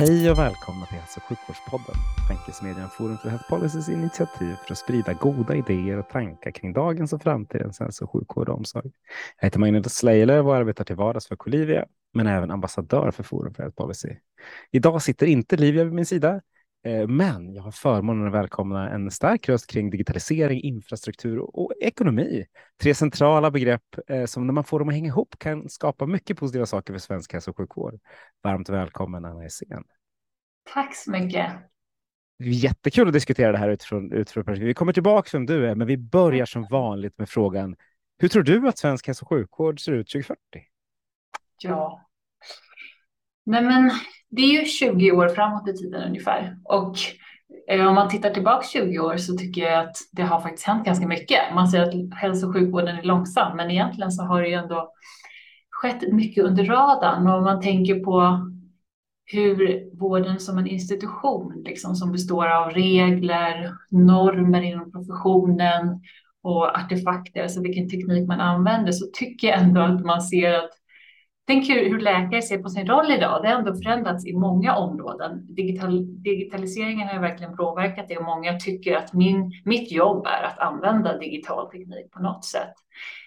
Hej och välkomna till Hälso och sjukvårdspodden, tankesmedjan Forum för Health Policys initiativ för att sprida goda idéer och tankar kring dagens och framtidens hälso och sjukvård och omsorg. Jag heter Magnus Sleilöf och arbetar till vardags för Colivia, men även ambassadör för Forum för Health Policy. Idag sitter inte Livia vid min sida, men jag har förmånen att välkomna en stark röst kring digitalisering, infrastruktur och ekonomi. Tre centrala begrepp eh, som när man får dem att hänga ihop kan skapa mycket positiva saker för svensk hälso och sjukvård. Varmt välkommen Anna Essén. Tack så mycket. Jättekul att diskutera det här utifrån, utifrån perspektiv. Vi kommer tillbaka vem du är, men vi börjar som vanligt med frågan. Hur tror du att svensk hälso och sjukvård ser ut 2040? Ja. Nej, men det är ju 20 år framåt i tiden ungefär. Och eh, om man tittar tillbaka 20 år så tycker jag att det har faktiskt hänt ganska mycket. Man säger att hälso och sjukvården är långsam, men egentligen så har det ju ändå skett mycket under radarn. Och om man tänker på hur vården som en institution, liksom, som består av regler, normer inom professionen och artefakter, alltså vilken teknik man använder, så tycker jag ändå att man ser att Tänk hur, hur läkare ser på sin roll idag. Det har ändå förändrats i många områden. Digital, digitaliseringen har verkligen påverkat det och många tycker att min, mitt jobb är att använda digital teknik på något sätt.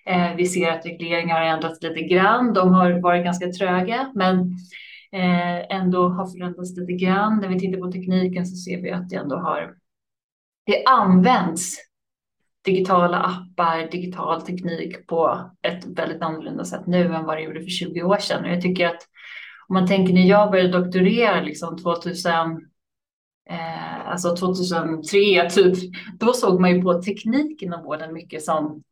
Eh, vi ser att regleringar har ändrats lite grann. De har varit ganska tröga, men eh, ändå har förändrats lite grann. När vi tittar på tekniken så ser vi att det ändå har det används digitala appar, digital teknik på ett väldigt annorlunda sätt nu än vad det gjorde för 20 år sedan. Och jag tycker att om man tänker när jag började doktorera liksom 2000, eh, alltså 2003 typ, då såg man ju på teknik inom vården mycket som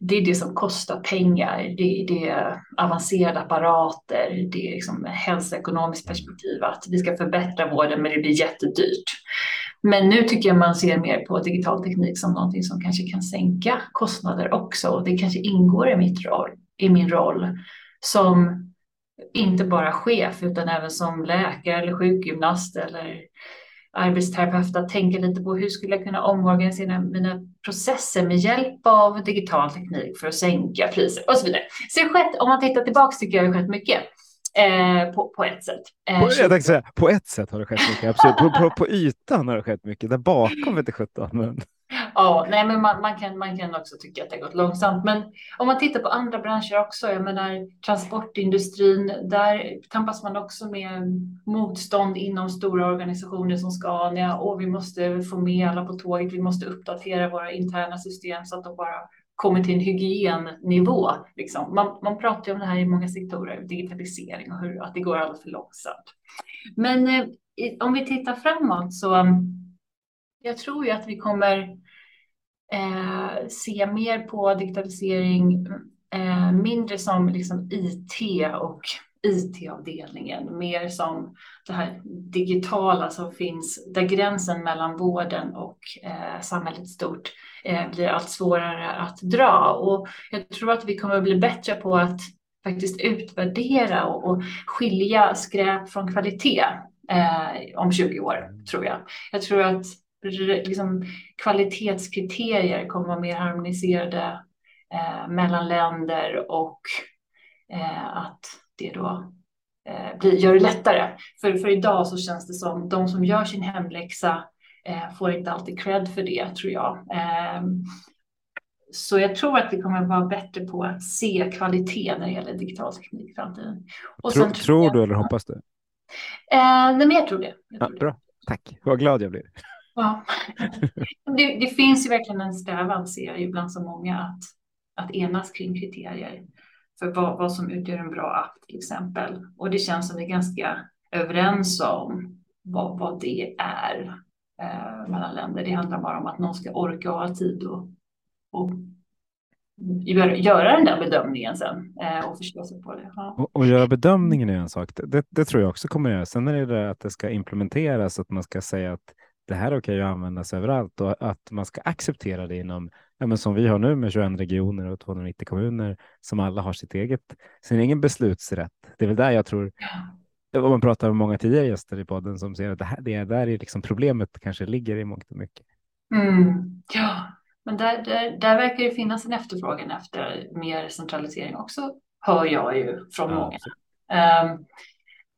det är det som kostar pengar. Det, det är avancerade apparater. Det är liksom hälsoekonomiskt perspektiv att vi ska förbättra vården, men det blir jättedyrt. Men nu tycker jag man ser mer på digital teknik som någonting som kanske kan sänka kostnader också. Och det kanske ingår i, mitt roll, i min roll som inte bara chef utan även som läkare eller sjukgymnast eller arbetsterapeut att tänka lite på hur skulle jag kunna omorganisera mina processer med hjälp av digital teknik för att sänka priser och så vidare. Så skett, om man tittar tillbaka tycker jag det har skett mycket. Eh, på, på ett sätt. Eh, på, jag säga, på ett sätt har det skett mycket, absolut. På, på, på ytan har det skett mycket, där bakom vet jag sjutton. Men... Ja, nej, men man, man, kan, man kan också tycka att det har gått långsamt. Men om man tittar på andra branscher också, jag menar transportindustrin, där tampas man också med motstånd inom stora organisationer som Scania och vi måste få med alla på tåget. Vi måste uppdatera våra interna system så att de bara kommit till en hygiennivå. Liksom. Man, man pratar ju om det här i många sektorer, digitalisering och hur, att det går alldeles för långsamt. Men eh, om vi tittar framåt så mm, jag tror ju att vi kommer eh, se mer på digitalisering, mm, eh, mindre som liksom IT och IT-avdelningen, mer som det här digitala som finns, där gränsen mellan vården och eh, samhället stort eh, blir allt svårare att dra. Och jag tror att vi kommer att bli bättre på att faktiskt utvärdera och, och skilja skräp från kvalitet eh, om 20 år, tror jag. Jag tror att liksom, kvalitetskriterier kommer att vara mer harmoniserade eh, mellan länder och eh, att det då eh, blir, gör det lättare. För, för idag så känns det som de som gör sin hemläxa eh, får inte alltid cred för det, tror jag. Eh, så jag tror att vi kommer vara bättre på att se kvalitet när det gäller digital teknik i framtiden. Och tror, tror jag, du eller hoppas du? Eh, nej, men jag tror det. Jag tror ja, bra, tack. Vad glad jag blir. Ja. Det, det, finns ju verkligen en strävan, ser jag ju bland så många, att, att enas kring kriterier för vad, vad som utgör en bra app till exempel. Och det känns som vi är ganska överens om vad, vad det är eh, mellan länder. Det handlar bara om att någon ska orka och ha tid och, och göra den där bedömningen sen eh, och förstå sig på det. Ja. Och, och, göra bedömningen är en sak. Det, det, tror jag också kommer att göra. Sen är det att det ska implementeras, att man ska säga att det här är okej att användas överallt och att man ska acceptera det inom, ja, men som vi har nu med 21 regioner och 290 kommuner som alla har sitt eget, sin egen beslutsrätt. Det är väl där jag tror, om man pratar med många tidigare gäster i podden som säger att det, här, det är där är liksom problemet kanske ligger i mångt och mycket. Mm. Ja, men där, där, där verkar det finnas en efterfrågan efter mer centralisering också, hör jag ju från ja, många. Um,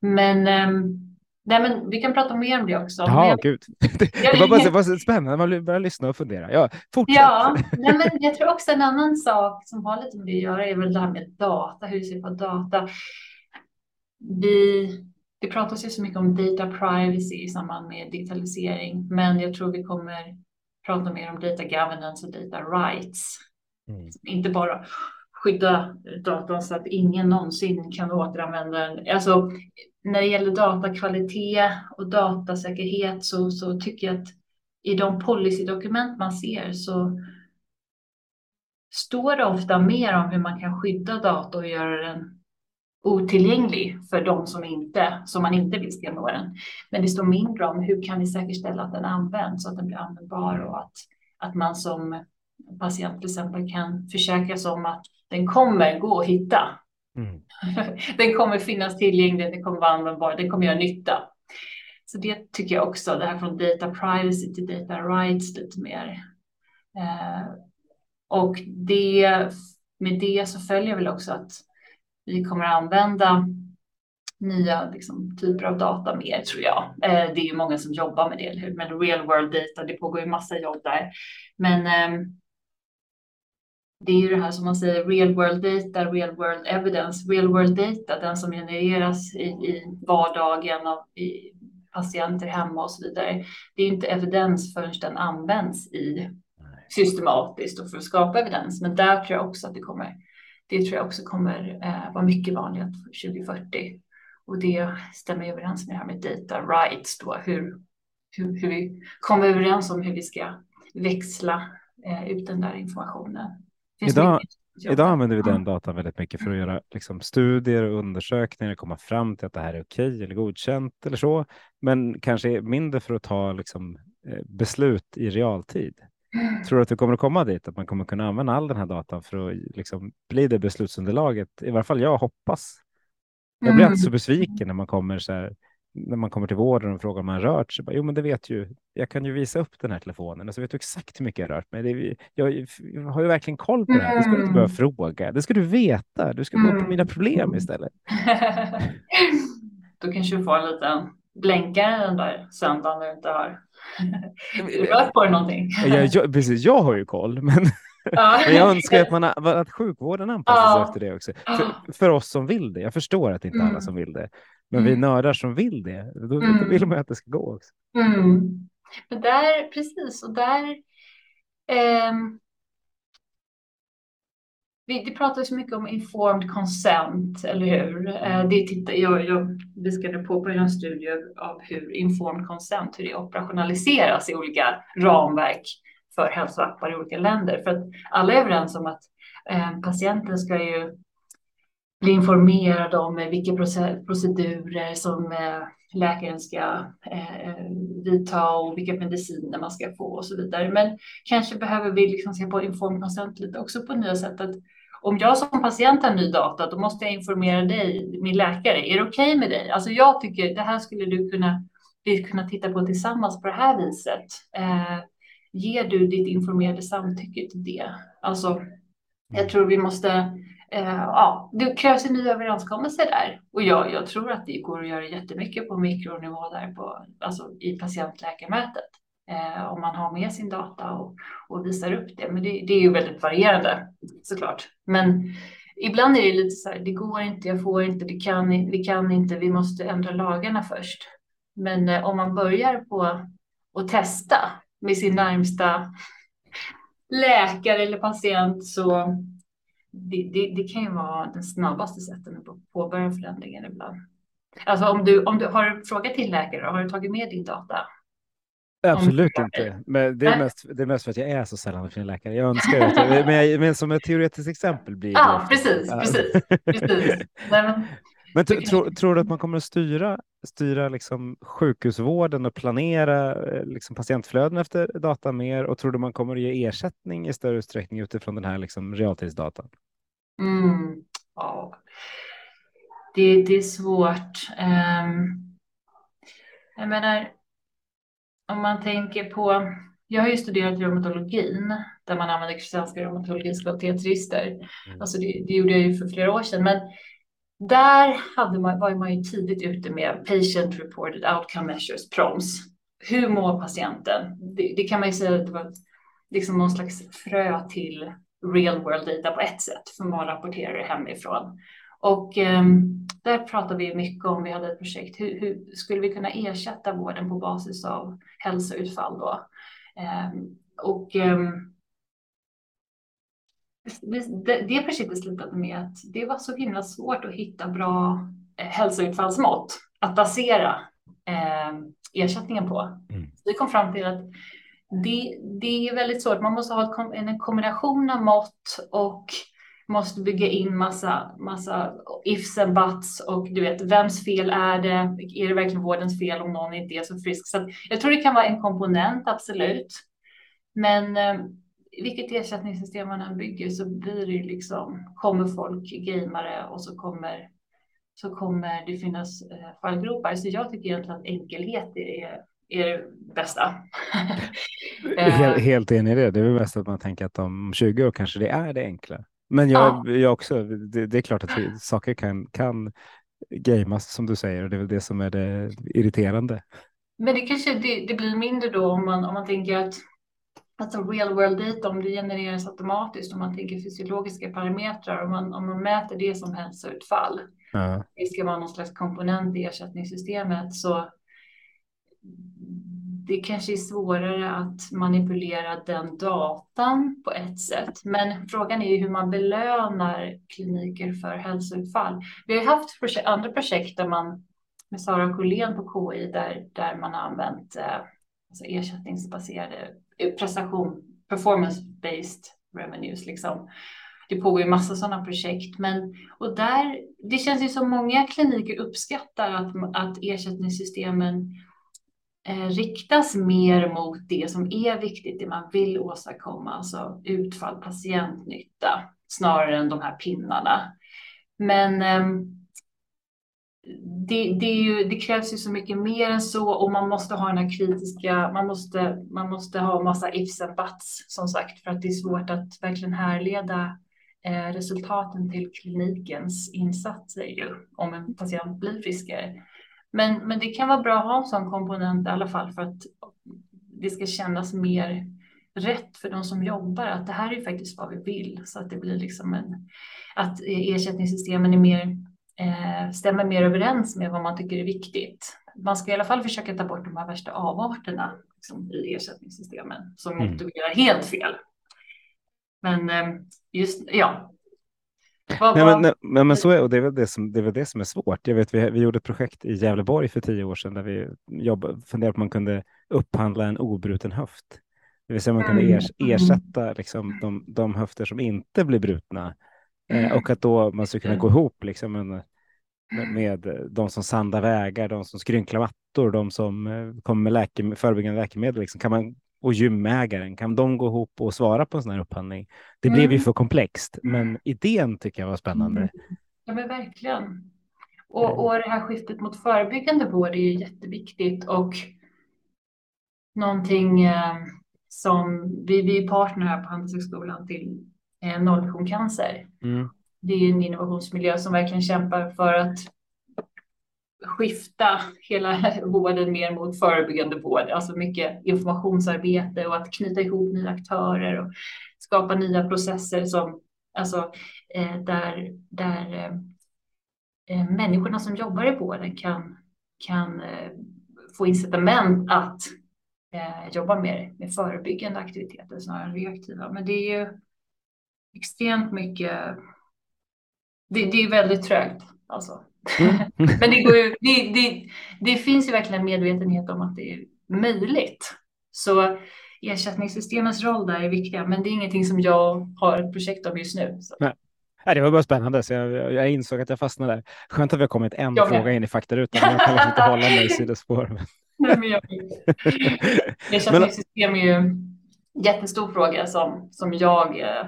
men um, Nej, men vi kan prata mer om det också. Ja, jag... gud. Det var bara, bara så spännande, man börjar lyssna och fundera. Ja, fortsätt. Ja, nej, men jag tror också en annan sak som har lite med det att göra är väl det här med data, hur vi ser på data. Vi, det pratas ju så mycket om data privacy i samband med digitalisering, men jag tror vi kommer prata mer om data governance och data rights. Mm. Inte bara skydda datan så att ingen någonsin kan återanvända den. Alltså, när det gäller datakvalitet och datasäkerhet så, så tycker jag att i de policydokument man ser så står det ofta mer om hur man kan skydda data och göra den otillgänglig för de som, inte, som man inte vill ska nå den. Men det står mindre om hur kan vi säkerställa att den används så att den blir användbar och att, att man som patient till exempel kan försäkra sig om att den kommer gå att hitta. Mm. den kommer finnas tillgänglig, den kommer vara användbar, den kommer göra nytta. Så det tycker jag också, det här från data privacy till data rights lite mer. Eh, och det, med det så följer väl också att vi kommer använda nya liksom, typer av data mer tror jag. Eh, det är ju många som jobbar med det, eller hur? Men real world data, det pågår ju massa jobb där. Men eh, det är ju det här som man säger, real world data, real world evidence, real world data, den som genereras i, i vardagen av i patienter hemma och så vidare. Det är inte evidens förrän den används i systematiskt och för att skapa evidens. Men där tror jag också att det kommer. Det tror jag också kommer eh, vara mycket vanligt 2040 och det stämmer överens med det här med data rights då, hur, hur, hur vi kommer överens om hur vi ska växla eh, ut den där informationen. Idag, idag använder vi den datan väldigt mycket för att göra liksom, studier och undersökningar, komma fram till att det här är okej eller godkänt eller så, men kanske mindre för att ta liksom, eh, beslut i realtid. Mm. Tror du att vi kommer att komma dit, att man kommer kunna använda all den här datan för att liksom, bli det beslutsunderlaget? I varje fall jag hoppas. Jag blir mm. alltid så besviken när man kommer så här, när man kommer till vården och frågar om man rört sig. jo, men det vet ju. Jag kan ju visa upp den här telefonen och så vet du exakt hur mycket jag rört mig. Det, jag, jag, har ju verkligen koll på det här. Det ska du inte behöva mm. fråga. Det ska du veta. Du ska gå på mina problem istället. Då kanske du får en liten blänkare den där söndagen du inte har rört på dig någonting. jag, jag, precis, jag har ju koll, men men jag önskar att, man, att sjukvården anpassar sig efter det också. För, för, oss som vill det. Jag förstår att det inte är alla mm. som vill det. Men vi mm. nördar som vill det, då, då mm. vill man att det ska gå också. Mm. Men där, precis, och där eh, vi, det pratas så mycket om informed consent, eller hur? Eh, det tittar, jag, jag, vi ska nu påbörja en studie av hur informed consent, hur det operationaliseras i olika ramverk för hälsoappar i olika länder. För att alla är överens om att eh, patienten ska ju bli informerad om vilka procedurer som eh, läkaren ska eh, vidta och vilka mediciner man ska få och så vidare. Men kanske behöver vi liksom se på inform consent lite också på nya sätt. Att om jag som patient har ny data, då måste jag informera dig, min läkare. Är det okej okay med dig? Alltså jag tycker det här skulle du kunna, vi kunna titta på tillsammans på det här viset. Eh, ger du ditt informerade samtycke till det? Alltså, jag tror vi måste, eh, Eh, ja, det krävs en ny överenskommelse där. Och jag, jag tror att det går att göra jättemycket på mikronivå där på, alltså i patientläkarmötet. Eh, om man har med sin data och, och visar upp det. Men det, det är ju väldigt varierande såklart. Men ibland är det lite så här, det går inte, jag får inte, det kan, vi kan inte, vi måste ändra lagarna först. Men eh, om man börjar på att testa med sin närmsta läkare eller patient så det, det, det kan ju vara den snabbaste sättet att påbörja förändringen ibland. Alltså om du, om du har frågat till läkare, har du tagit med din data? Absolut inte. Men det är, mest, det är mest för att jag är så sällan för en läkare. Jag önskar det. Men, men som ett teoretiskt exempel blir det. Ja, precis. precis, precis. men, men tro, tror du att man kommer att styra, styra liksom sjukhusvården och planera eh, liksom patientflöden efter data mer? Och tror du man kommer att ge ersättning i större utsträckning utifrån den här liksom realtidsdatan? Mm, ja. det, det är svårt. Um, jag menar, om man tänker på, jag har ju studerat reumatologin där man använder svenska reumatologins kvalitetsregister. Mm. Alltså det, det, gjorde jag ju för flera år sedan, men där hade man, var man ju tidigt ute med patient reported outcome measures, PROMS. Hur mår patienten? Det, det kan man ju säga att det var liksom någon slags frö till real world data på ett sätt, för man rapporterar det hemifrån. Och eh, där pratade vi mycket om, vi hade ett projekt, hur, hur, skulle vi kunna ersätta vården på basis av hälsoutfall då? Eh, och eh, det, det projektet slutade med att det var så himla svårt att hitta bra eh, hälsoutfallsmått att basera eh, ersättningen på. Mm. Så vi kom fram till att det, det är väldigt svårt. Man måste ha en kombination av mått och måste bygga in massa, massa ifs and buts och du vet, vems fel är det? Är det verkligen vårdens fel om någon inte är så frisk? Så jag tror det kan vara en komponent, absolut. Men eh, vilket ersättningssystem man än bygger så blir det liksom, kommer folk gamare och så kommer, så kommer det finnas eh, fallgropar. Så jag tycker egentligen att enkelhet är, är det bästa. helt, helt enig i det. Det är väl mest att man tänker att om 20 år kanske det är det enkla. Men jag, ja. jag också, det, det, är klart att vi, saker kan, kan gamas som du säger och det är väl det som är det irriterande. Men det kanske det, det blir mindre då om man, om man tänker att alltså real world data, om det genereras automatiskt, om man tänker fysiologiska parametrar, om man, om man mäter det som hälsoutfall, ja. det ska vara någon slags komponent i ersättningssystemet, så det kanske är svårare att manipulera den datan på ett sätt. Men frågan är ju hur man belönar kliniker för hälsoutfall. Vi har haft projekt, andra projekt där man med Sara Collén på KI där, där man har använt eh, alltså ersättningsbaserade Eh, prestation, performance-based revenues liksom. Det pågår ju massa sådana projekt, men och där, det känns ju som många kliniker uppskattar att, att ersättningssystemen eh, riktas mer mot det som är viktigt, det man vill åstadkomma, alltså utfall, patientnytta, snarare än de här pinnarna. Men eh, det, det, ju, det, krävs ju så mycket mer än så och man måste ha den här kritiska, man måste, man måste ha massa ifs and buts som sagt för att det är svårt att verkligen härleda eh, resultaten till klinikens insatser ju om en patient blir friskare. Men, men det kan vara bra att ha en sån komponent i alla fall för att det ska kännas mer rätt för de som jobbar att det här är faktiskt vad vi vill så att det blir liksom en att eh, ersättningssystemen är mer stämmer mer överens med vad man tycker är viktigt. Man ska i alla fall försöka ta bort de här värsta avarterna liksom, i ersättningssystemen som mm. motiverar helt fel. Men eh, just ja, vad, nej, men, nej, men, så är, och det är, väl det, som, det är väl det som är svårt. Jag vet, vi, vi gjorde ett projekt i Gävleborg för tio år sedan där vi jobb, funderade på om man kunde upphandla en obruten höft. Det vill säga man kunde mm. ers, ersätta liksom, de, de höfter som inte blir brutna eh, mm. och att då man skulle kunna gå ihop liksom, en, med, med de som sandar vägar, de som skrynklar mattor, de som eh, kommer med läke, förebyggande läkemedel. Liksom. Kan man och gymägaren, kan de gå ihop och svara på en sån här upphandling? Det mm. blev ju för komplext, men idén tycker jag var spännande. Mm. Ja, men verkligen. Och, och det här skiftet mot förebyggande vård är ju jätteviktigt och någonting eh, som vi, vi är partner här på Handelshögskolan till eh, nollvision cancer. Mm. Det är en innovationsmiljö som verkligen kämpar för att skifta hela vården mer mot förebyggande vård, alltså mycket informationsarbete och att knyta ihop nya aktörer och skapa nya processer som alltså eh, där, där eh, eh, människorna som jobbar i vården kan, kan eh, få incitament att eh, jobba mer med förebyggande aktiviteter snarare än reaktiva. Men det är ju extremt mycket. Det, det är väldigt trögt alltså. Mm. Men det, går ju, det, det, det, finns ju verkligen medvetenhet om att det är möjligt. Så ersättningssystemens roll där är viktiga, men det är ingenting som jag har ett projekt om just nu. Så. Nej. Nej, det var bara spännande, så jag, jag insåg att jag fastnade. Skönt att vi har kommit en jag fråga in i faktarutan. Jag kan inte hålla mig i sidospår. Nej, men jag... Ersättningssystem är ju en jättestor fråga som, som jag, eh,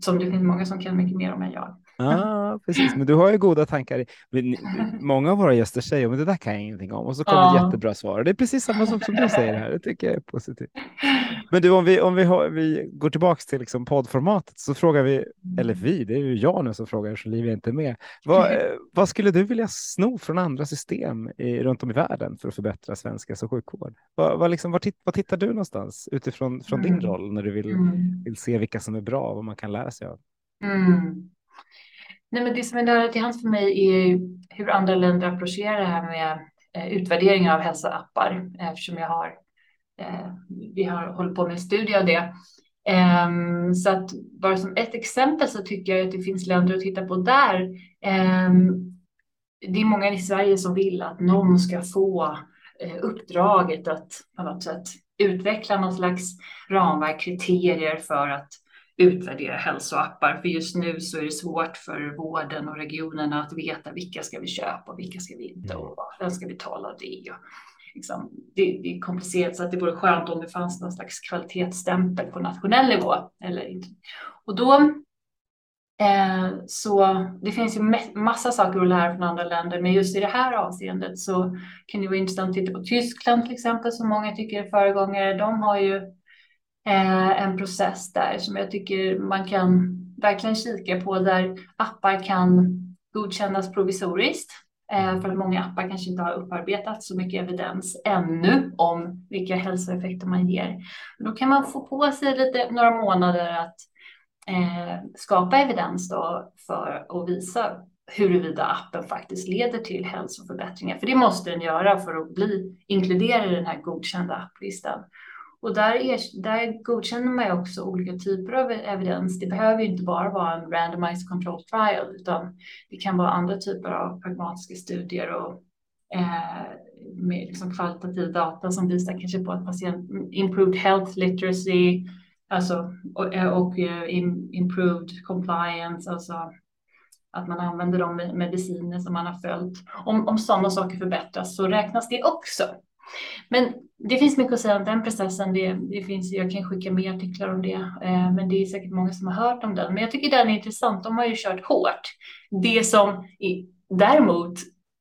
som det finns många som kan mycket mer om än jag. Ja, precis. Men du har ju goda tankar. Många av våra gäster säger att det där kan jag ingenting om och så kommer ja. jättebra svar. Det är precis samma som, som du säger här. Det tycker jag är positivt. Men du, om vi, om vi, har, vi går tillbaka till liksom poddformatet så frågar vi, eller vi, det är ju jag nu som frågar så inte är med. Vad, eh, vad skulle du vilja sno från andra system i, runt om i världen för att förbättra svensk hälso och sjukvård? Vad, vad, liksom, var, titt, vad tittar du någonstans utifrån från din mm. roll när du vill, mm. vill se vilka som är bra och vad man kan lära sig av? Mm. Nej, men det som är nära till hands för mig är hur andra länder approcherar det här med utvärderingar utvärdering av hälsoappar eftersom jag har, eh, vi har hållit på med en studie av det. Ehm, så att bara som ett exempel så tycker jag att det finns länder att titta på där. Ehm, det är många i Sverige som vill att någon ska få eh, uppdraget att på något sätt utveckla någon slags ramverk, kriterier för att utvärdera hälsoappar. För just nu så är det svårt för vården och regionerna att veta vilka ska vi köpa och vilka ska vi inte mm. och vem ska betala det. Och liksom, det, det, är komplicerat så att det vore skönt om det fanns någon slags kvalitetsstämpel på nationell nivå. Eller inte. Och då eh, så det finns ju massa saker att lära från andra länder, men just i det här avseendet så kan det vara intressant att titta på Tyskland till exempel, som många tycker är föregångare. De har ju eh, en process där som jag tycker man kan verkligen kika på där appar kan godkännas provisoriskt eh, för att många appar kanske inte har upparbetat så mycket evidens ännu om vilka hälsoeffekter man ger. Då kan man få på sig lite, några månader att eh, skapa evidens då för att visa huruvida appen faktiskt leder till hälsoförbättringar. För det måste den göra för att bli inkluderad i den här godkända applistan. Och där, är, där godkänner man ju också olika typer av evidens. Det behöver inte bara vara en randomized control trial, utan det kan vara andra typer av pragmatiska studier och eh, med liksom kvalitativ data som visar kanske på att patient improved health literacy, alltså och, eh, och eh, improved compliance, alltså att man använder de mediciner som man har följt. Om, om sådana saker förbättras så räknas det också. Men det finns mycket att säga om den processen. Det, det finns, jag kan skicka mer artiklar om det, eh, men det är säkert många som har hört om den. Men jag tycker den är intressant. De har ju kört hårt. Det som i, däremot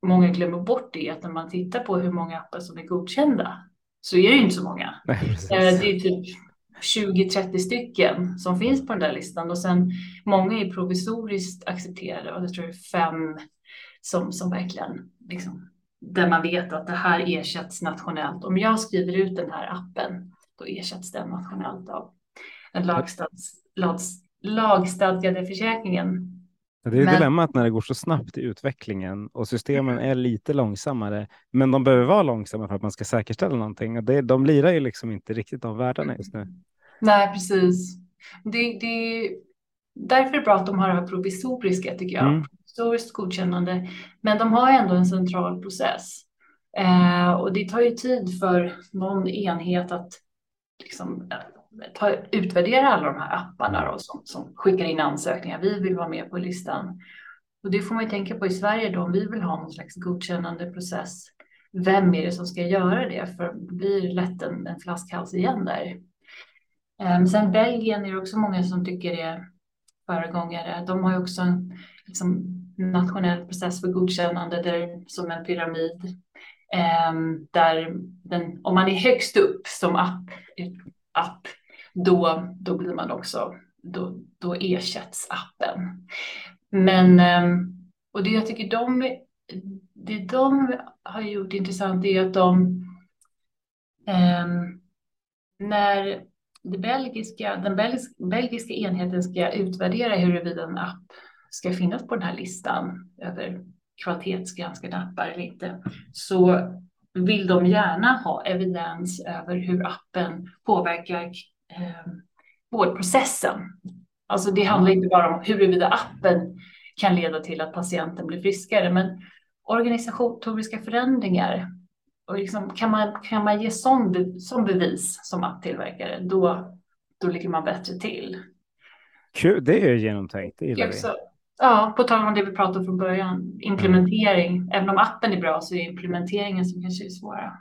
många glömmer bort är att när man tittar på hur många appar som är godkända så är det inte så många. Nej, eh, det är typ 20-30 stycken som finns på den där listan och sen många är provisoriskt accepterade och det tror jag är fem som, som verkligen liksom där man vet att det här ersätts nationellt. Om jag skriver ut den här appen, då ersätts den nationellt av den lagstadgade försäkringen. Det är men... dilemmat när det går så snabbt i utvecklingen och systemen är lite långsammare, men de behöver vara långsamma för att man ska säkerställa någonting. Det, de lirar ju liksom inte riktigt av världarna just nu. Nej, precis. Det, det, därför är det bra att de har det här provisoriska tycker jag. Mm historiskt godkännande, men de har ändå en central process. Eh, och det tar ju tid för någon enhet att liksom, eh, ta, utvärdera alla de här apparna då, som, som skickar in ansökningar. Vi vill vara med på listan. Och det får man ju tänka på i Sverige då, om vi vill ha någon slags godkännande process. Vem är det som ska göra det? För det blir lätt en, en flaskhals igen där. Eh, sen Belgien är det också många som tycker är föregångare. De har ju också en liksom, nationell process för godkännande där, som en pyramid. Eh, där den, om man är högst upp som app, app då, då blir man också, då, då ersätts appen. Men, eh, och det jag tycker de, det de har gjort intressant är att de, eh, när det belgiska, den belgiska, belgiska enheten ska utvärdera huruvida en app ska finnas på den här listan över kvalitetsgranskade appar eller inte, så vill de gärna ha evidens över hur appen påverkar eh, vårdprocessen. Alltså det handlar inte bara om huruvida appen kan leda till att patienten blir friskare, men organisatoriska förändringar och liksom, kan, man, kan man ge sån, sån bevis som apptillverkare, då, då ligger man bättre till. Kul, det är genomtänkt, det gillar vi. Ja, på tal om det vi pratade från början, implementering. Mm. Även om appen är bra så är implementeringen som kanske är svåra.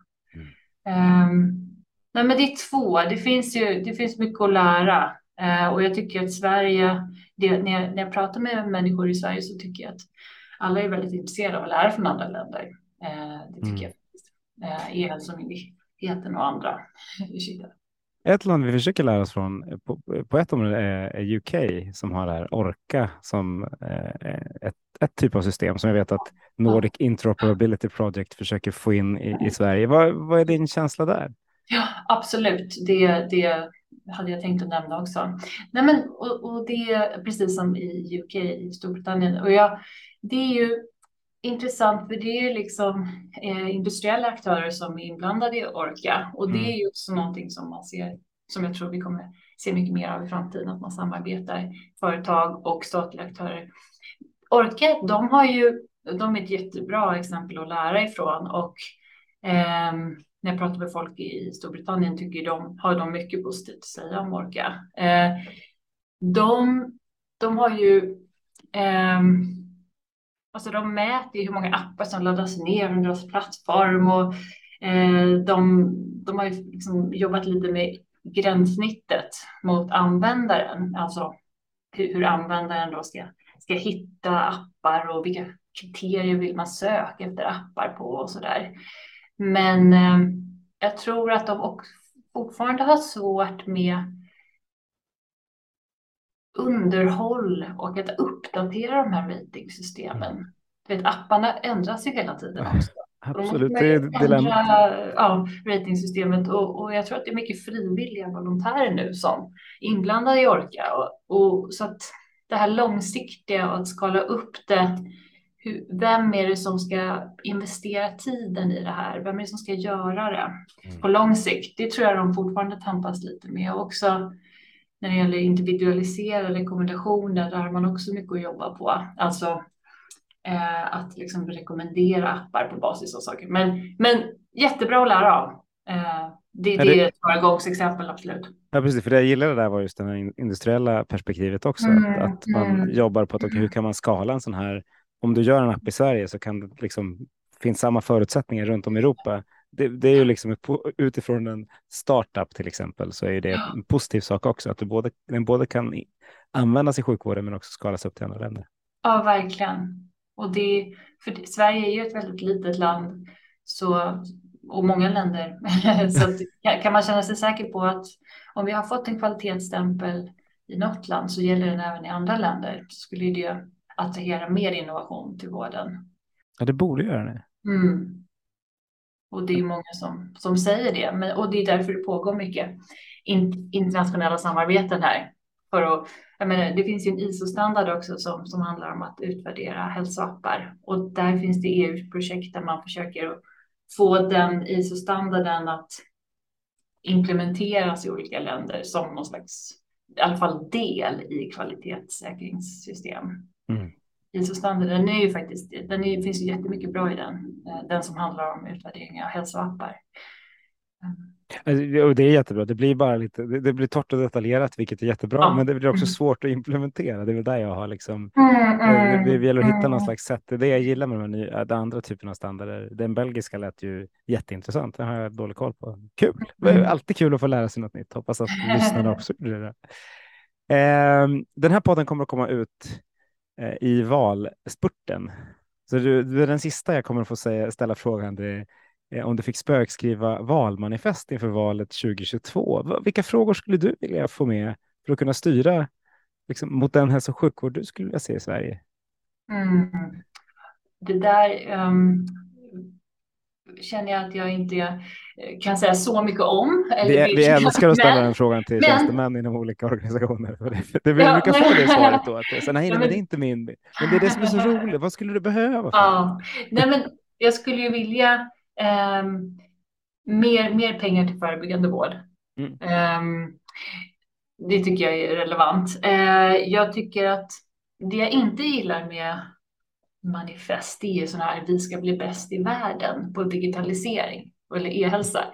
Mm. Um, nej, men det är två. Det finns ju det finns mycket att lära uh, och jag tycker att Sverige, det, när, jag, när jag pratar med människor i Sverige så tycker jag att alla är väldigt intresserade av att lära från andra länder. Uh, det tycker mm. jag. Uh, E-hälsomyndigheten och andra. Ett land vi försöker lära oss från eh, på, eh, på ett område är, UK som har det här Orca som eh, eh, ett, ett typ av system som jag vet att Nordic Interoperability Project försöker få in i, i Sverige. Vad, vad är din känsla där? Ja, absolut. Det, det hade jag tänkt att nämna också. Nej, men, och, och det är precis som i UK, i Storbritannien. Och jag, det är ju intressant för det är liksom eh, industriella aktörer som är inblandade i Orca och det mm. är ju också någonting som man ser som jag tror vi kommer se mycket mer av i framtiden, att man samarbetar företag och statliga aktörer. Orca, de har ju, de är ett jättebra exempel att lära ifrån och eh, när jag pratar med folk i Storbritannien tycker de, har de mycket positivt att säga om Orca. Eh, de, de har ju eh, Alltså de mäter hur många appar som laddas ner under deras plattform och eh, de, de har ju liksom jobbat lite med gränssnittet mot användaren, alltså hur, hur användaren då ska, ska hitta appar och vilka kriterier vill man söka efter appar på och så där. Men eh, jag tror att de också fortfarande har svårt med underhåll och att uppdatera de här ratingsystemen. Mm. Vet, apparna ändras ju hela tiden också. Absolut, det är dilemma. Ja, ratingsystemet och, och jag tror att det är mycket frivilliga volontärer nu som är inblandade i Orka och, och så att det här långsiktiga och att skala upp det. Hur, vem är det som ska investera tiden i det här? Vem är det som ska göra det mm. på lång sikt? Det tror jag de fortfarande tampas lite med och också när det gäller individualiserade rekommendationer, där har man också mycket att jobba på. Alltså eh, att liksom rekommendera appar på basis av saker. Men, men jättebra att lära av. Eh, det, det, det är ett föregångsexempel, absolut. Ja, precis. För det jag gillade där var just det här industriella perspektivet också. Mm, att, att, man mm. jobbar på att okay, hur kan man skala en sån här. Om du gör en app i Sverige så kan det liksom finns samma förutsättningar runt om i Europa det, det, är ju liksom utifrån en startup till exempel så är det en positiv sak också att du både, den både kan användas i sjukvården men också skalas upp till andra länder. Ja, verkligen. Och det, för Sverige är ju ett väldigt litet land så, och många länder. så kan man känna sig säker på att om vi har fått en kvalitetsstämpel i något land så gäller den även i andra länder. Så skulle det attrahera mer innovation till vården. Ja, det borde göra det. Mm. Och det är många som, som säger det. Men, och det är därför det pågår mycket in, internationella samarbeten här. För att, jag menar, det finns ju en ISO-standard också som, som handlar om att utvärdera hälsoappar. Och där finns det EU-projekt där man försöker få den ISO-standarden att implementeras i olika länder som någon slags, i alla fall del i kvalitetssäkringssystem. Mm. ISO-standarden är ju faktiskt, den är, finns ju jättemycket bra i den, eh, den som handlar om utvärdering av hälsoappar. Alltså, det är jättebra. Det blir bara lite, det blir torrt och detaljerat, vilket är jättebra, ja. men det blir också mm. svårt att implementera. Det är väl där jag har liksom. Mm, mm, det, det gäller att hitta någon mm. slags sätt. Det är det jag gillar med de, nya, den andra typen av standarder. Den belgiska lät ju jätteintressant. Den har jag dålig koll på. Kul. Det är alltid kul att få lära sig något nytt. Hoppas att lyssnarna också gjorde det. Eh, den här podden kommer att komma ut Eh, Eh, i valspurten. Så du, du är den sista jag kommer att få säga, ställa frågan till eh, om du fick spökskriva valmanifest inför valet 2022. Vilka frågor skulle du vilja få med för att kunna styra liksom, mot den hälso och sjukvård du skulle vilja se i Sverige? Mm. Det där um, känner jag att jag inte eh, kan säga så mycket om. Eller vi, vi älskar att ställa men, den frågan till men, tjänstemän inom olika organisationer. Det, vi ja, brukar få det svaret då. Att, så, nej, nej, men det är inte min. Men det är det som är så roligt. Vad skulle du behöva? Ja, nej, men jag skulle ju vilja um, mer, mer pengar till förebyggande vård. Mm. Um, det tycker jag är relevant. Uh, jag tycker att det jag inte gillar med manifest, det är sådana här, vi ska bli bäst i världen på digitalisering. eller e-hälsa.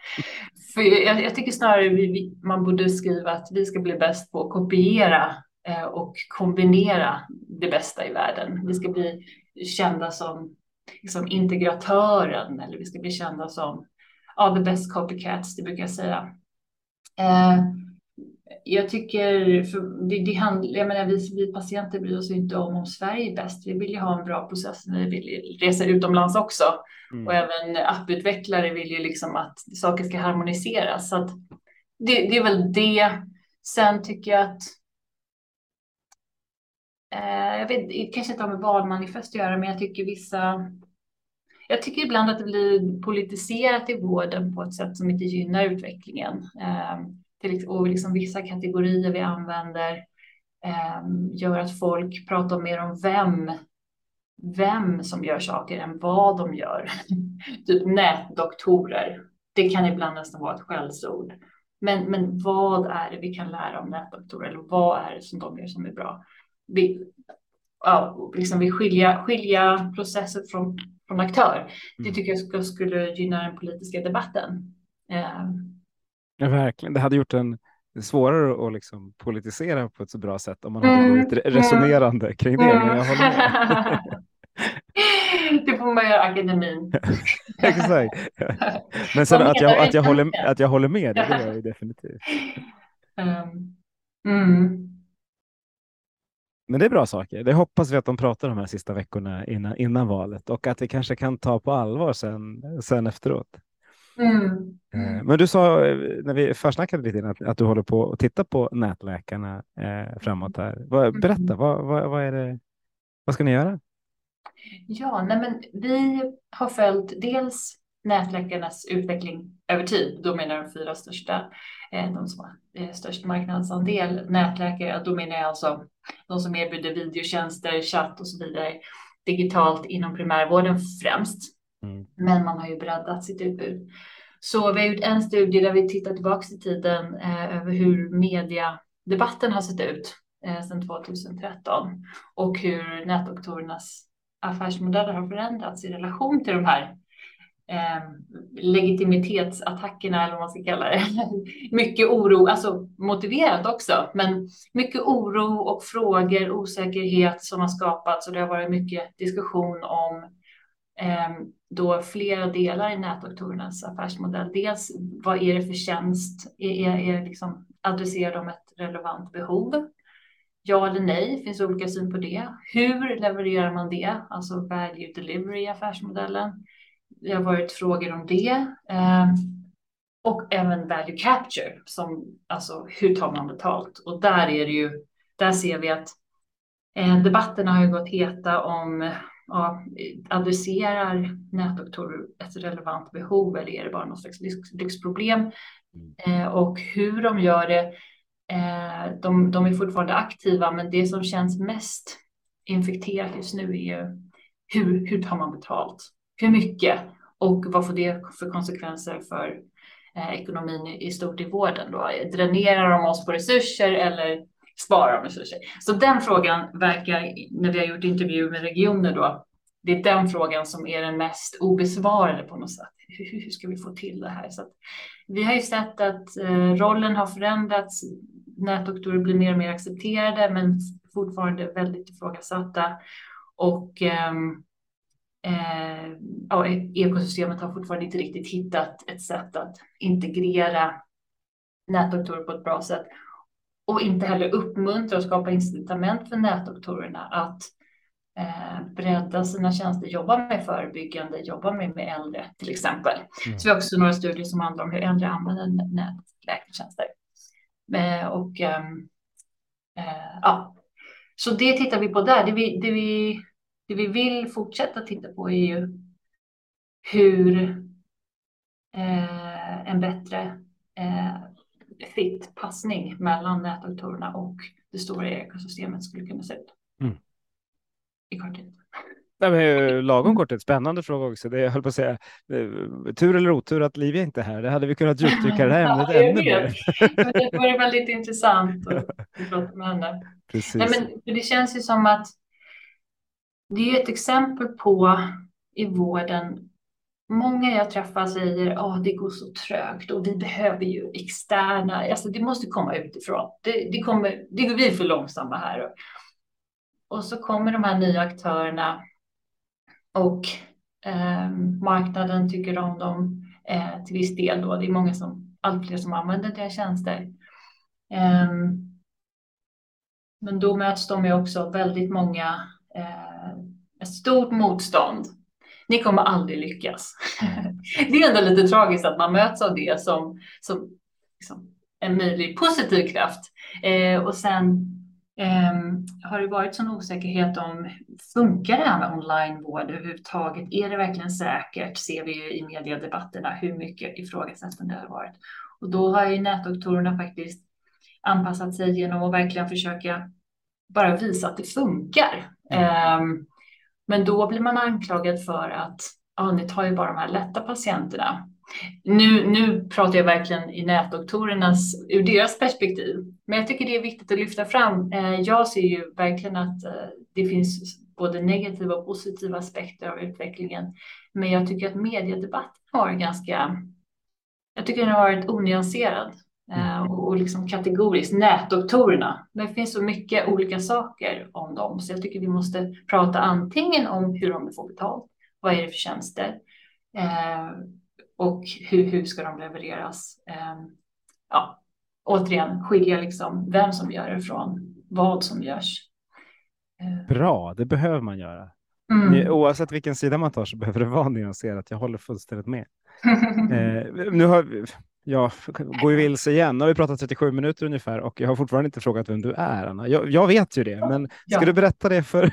För jag, jag tycker snarare vi, man borde skriva att vi ska bli bäst på att kopiera eh, och kombinera det bästa i världen. Vi ska bli kända som liksom, integratören eller vi ska bli kända som ja, the best copycats, det brukar jag säga. Eh, jag tycker, för det, det handlar, jag menar, vi, vi patienter bryr oss inte om om Sverige är bäst. Vi vill ju ha en bra process när vi vill resa utomlands också. Mm. Och även apputvecklare vill ju liksom att saker ska harmoniseras. Så att det, det är väl det. Sen tycker jag att eh, jag vet, det kanske inte har med valmanifest att göra, men jag tycker vissa jag tycker ibland att det blir politiserat i vården på ett sätt som inte gynnar utvecklingen. Eh, till, och liksom vissa kategorier vi använder eh, gör att folk pratar mer om vem, vem som gör saker än vad de gör. typ nätdoktorer. Det kan ibland nästan vara ett skällsord. Men, men vad är det vi kan lära om nätdoktorer? Eller vad är det som de gör som är bra? Vi, ja, liksom vi skilja, skilja processer från, från aktör. Det mm. tycker jag skulle gynna den politiska debatten. Eh, Ja, verkligen. Det hade gjort den svårare att liksom politisera på ett så bra sätt om man hade mm. varit resonerande kring det. Men jag håller det får man göra akademin. Exakt. Men sen att jag, att, jag håller, att jag håller med, det gör jag definitivt. Um, mm. Men det är bra saker. Det hoppas vi att de pratar de här sista veckorna innan, innan valet och att vi kanske kan ta på allvar sen, sen efteråt. Mm. Eh, men du sa eh, när vi försnackade lite innan att, att, du håller på att titta på nätläkarna eh, framåt här. Berätta, mm. vad, vad, vad, är det? Vad ska ni göra? Ja, nej men vi har följt dels nätläkarnas utveckling över tid. Då menar de fyra största, de som har störst marknadsandel nätläkare. Då menar jag alltså de som erbjuder videotjänster, chatt och så vidare digitalt inom primärvården främst. Mm. Men man har ju breddat sitt utbud. Så vi har gjort en studie där vi tittar tillbaka i tiden eh, över hur mediadebatten har sett ut eh, sedan 2013 och hur nätdoktorernas affärsmodeller har förändrats i relation till de här eh, legitimitetsattackerna eller vad man ska kalla det. mycket oro, alltså motiverat också, men mycket oro och frågor, osäkerhet som har skapats och det har varit mycket diskussion om Ehm, då flera delar i nätdoktorernas affärsmodell. Dels vad är det för tjänst? Är, är, är liksom, adresserar de ett relevant behov? Ja eller nej? Finns olika syn på det. Hur levererar man det? Alltså value delivery i affärsmodellen. Det har varit frågor om det. Ehm, och även value capture, som alltså hur tar man betalt? Och där är det ju, där ser vi att eh, debatterna har ju gått heta om ja, adresserar nätdoktorer ett relevant behov eller är det bara något slags lyxproblem? Mm. Eh, och hur de gör det, eh, de, de är fortfarande aktiva, men det som känns mest infekterat just nu är ju hur, hur tar man betalt? Hur mycket? Och vad får det för konsekvenser för eh, ekonomin i, i stort i vården? Då? Dränerar de oss på resurser eller spara resurser. Så den frågan verkar, när vi har gjort intervjuer med regioner då, det är den frågan som är den mest obesvarade på något sätt. Hur, hur ska vi få till det här? Så att, vi har ju sett att eh, rollen har förändrats. Nätdoktorer blir mer och mer accepterade, men fortfarande väldigt ifrågasatta. Och eh, eh, ja, ekosystemet har fortfarande inte riktigt hittat ett sätt att integrera nätdoktorer på ett bra sätt och inte heller uppmuntra och skapa incitament för nätdoktorerna att eh, bredda sina tjänster, jobba med förebyggande, jobba med, med äldre till exempel. Mm. Så vi har också några studier som handlar om hur äldre använder nätläkartjänster. Eh, och ehm, eh, ja, så det tittar vi på där. Det vi, det vi, det vi vill fortsätta titta på är ju hur eh, en bättre eh, fit passning mellan nätdoktorerna och det stora ekosystemet skulle kunna se ut. Mm. I korthet. Nej, men, lagom korthet, spännande fråga också. Det, jag höll på att säga, eh, tur eller otur att Livia inte är här. Det hade vi kunnat djupdyka det här ämnet ja, ännu mer. det var väldigt intressant att prata med henne. Precis. Nej, men det känns ju som att det är ett exempel på i vården många jag träffar säger att oh, det går så trögt och vi behöver ju externa, alltså det måste komma utifrån. Det, det, kommer, det går vi för långsamma här. Och så kommer de här nya aktörerna och eh, marknaden tycker om dem eh, till viss del då. Det är många som, allt fler som använder deras tjänster. Eh, men då möts de ju också väldigt många, eh, ett stort motstånd. Ni kommer aldrig lyckas. det är ändå lite tragiskt att man möts av det som, som liksom, en möjlig positiv kraft. Eh, och sen Um, har det varit sån osäkerhet om, funkar det här med onlinevård överhuvudtaget? Är det verkligen säkert? Ser vi ju i mediedebatterna hur mycket ifrågasättande det har varit. Och då har ju nätdoktorerna faktiskt anpassat sig genom att verkligen försöka bara visa att det funkar. Um, men då blir man anklagad för att ah, ni tar ju bara de här lätta patienterna. Nu, nu pratar jag verkligen i nätdoktorernas, ur deras perspektiv. Men jag tycker det är viktigt att lyfta fram. Eh, jag ser ju verkligen att eh, det finns både negativa och positiva aspekter av utvecklingen. Men jag tycker att mediedebatten har ganska, jag tycker den har varit onyanserad och liksom kategorisk. Nätdoktorerna, det finns så mycket olika saker om dem, så jag tycker vi måste prata antingen om hur de får betalt, vad är det för tjänster, och hur, hur ska de levereras? Ehm, ja, återigen skilja liksom vem som gör det från vad som görs. Eh. Bra, det behöver man göra. Mm. Oavsett vilken sida man tar så behöver det vara nyanserat. Jag håller fullständigt med. eh, nu har jag går ju vilse igen. Nu har vi pratat 37 minuter ungefär och jag har fortfarande inte frågat vem du är, Anna. Jag, jag vet ju det, men ska ja. du berätta det för,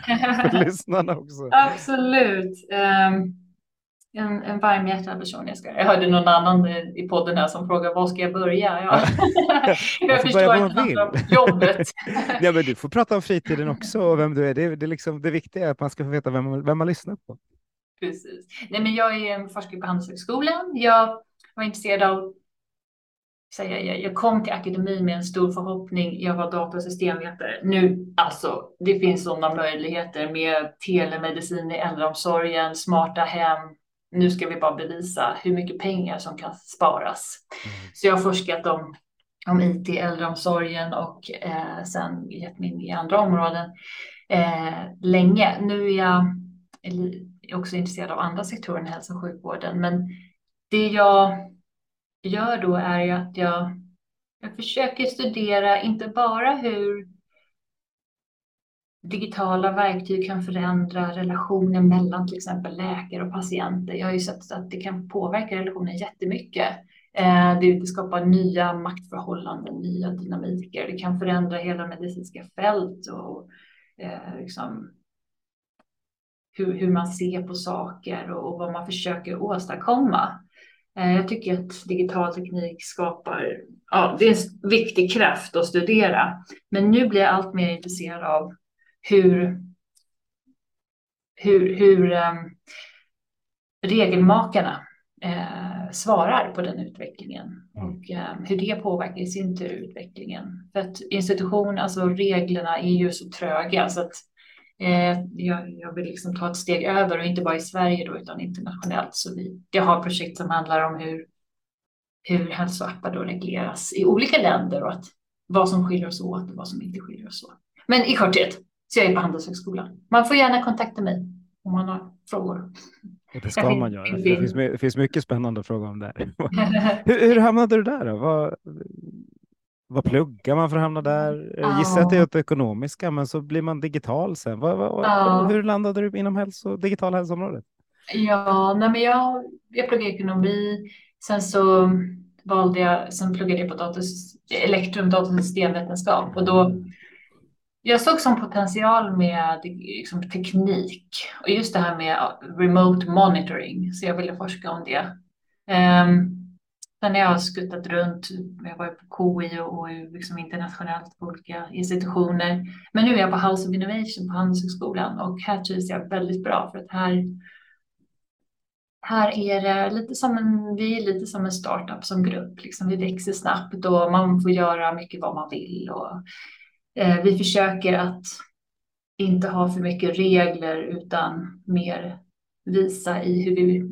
för lyssnarna också? Absolut. Um, en, en varmhjärtad person. Jag, ska, jag hörde någon annan i podden här som frågade var ska jag börja? Ja. jag förstår att det om jobbet. ja, men du får prata om fritiden också och vem du är. Det, det, liksom, det viktiga är att man ska få veta vem, vem man lyssnar på. Precis. Nej, men jag är en forskare på Handelshögskolan. Jag var intresserad av säga, jag, jag kom till akademin med en stor förhoppning. Jag var datasystemvetare. Nu, alltså, det finns sådana möjligheter med telemedicin i äldreomsorgen, smarta hem, nu ska vi bara bevisa hur mycket pengar som kan sparas. Mm. Så jag har forskat om, om IT i äldreomsorgen och eh, sen gett mig in i andra områden eh, länge. Nu är jag också intresserad av andra sektorer än hälso och sjukvården, men det jag gör då är ju att jag, jag försöker studera inte bara hur digitala verktyg kan förändra relationen mellan till exempel läkare och patienter. Jag har ju sett att det kan påverka relationen jättemycket. Eh, det skapar nya maktförhållanden, nya dynamiker. Det kan förändra hela medicinska fält och eh, liksom hur, hur man ser på saker och, vad man försöker åstadkomma. Eh, jag tycker att digital teknik skapar, ja, det är en viktig kraft att studera. Men nu blir jag allt mer intresserad av hur, hur, hur um, regelmakarna eh, svarar på den utvecklingen mm. och eh, hur det påverkar i sin tur utvecklingen. För att institution, alltså reglerna är ju så tröga så att jag, jag, vill liksom ta ett steg över och inte bara i Sverige då utan internationellt. Så vi, jag har projekt som handlar om hur, hur hälsoappar då regleras i olika länder och att vad som skiljer oss åt och vad som inte skiljer oss åt. Men i korthet, så jag är på Handelshögskolan. Man får gärna kontakta mig om man har frågor. Och det ska man göra. Det finns, det finns mycket spännande fråga om där. hur, hur hamnade du där? Vad, vad pluggar man för att hamna där? Jag gissar att det är åt ekonomiska, men så blir man digital sen. Vad, vad, ja. Hur landade du inom hälso, digital hälsoområdet? Ja, nej men jag, jag pluggade ekonomi. Sen så valde jag, sen pluggade jag på datos, elektrum, datasystemvetenskap och då jag såg som potential med liksom, teknik och just det här med remote monitoring, så jag ville forska om det. Um, sen har jag skuttat runt, jag har varit på KI och, och liksom internationellt på olika institutioner. Men nu är jag på House of Innovation på Handelshögskolan och här trivs jag väldigt bra för att här här är det lite som en, vi är lite som en startup som grupp. Liksom vi växer snabbt och man får göra mycket vad man vill. Och Eh, vi försöker att inte ha för mycket regler utan mer visa i hur vi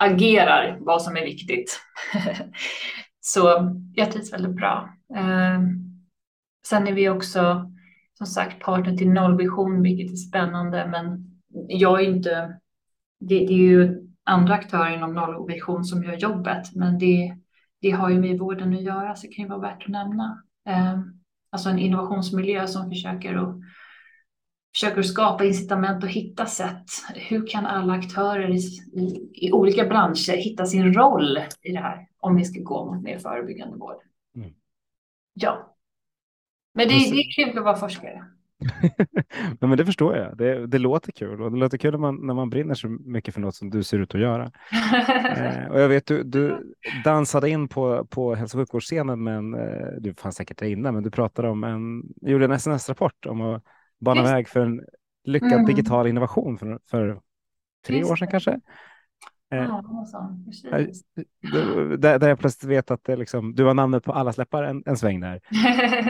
agerar vad som är viktigt. så jag trivs väldigt bra. Eh, sen är vi också som sagt partner till nollvision, vilket är spännande, men jag är inte, det, det är ju andra aktörer inom nollvision som gör jobbet, men det, det har ju med vården att göra, så det kan ju vara värt att nämna. Eh, alltså en innovationsmiljö som försöker att försöker skapa incitament och hitta sätt. Hur kan alla aktörer i, i, i, olika branscher hitta sin roll i det här om vi ska gå mot mer förebyggande vård? Mm. Ja, men det, det är kul att vara forskare. ja, men det förstår jag. Det, det, låter kul och det låter kul när man, när man brinner så mycket för något som du ser ut att göra. eh, och jag vet du, du dansade in på, på hälso och sjukvårdsscenen, men eh, du fanns säkert där innan, men du pratade om en, gjorde en SNS-rapport om att bana väg för en lyckad mm. digital innovation för, för tre Just år sedan kanske. Ja, där, där jag plötsligt vet att det liksom, du har namnet på alla släppar en, en sväng där.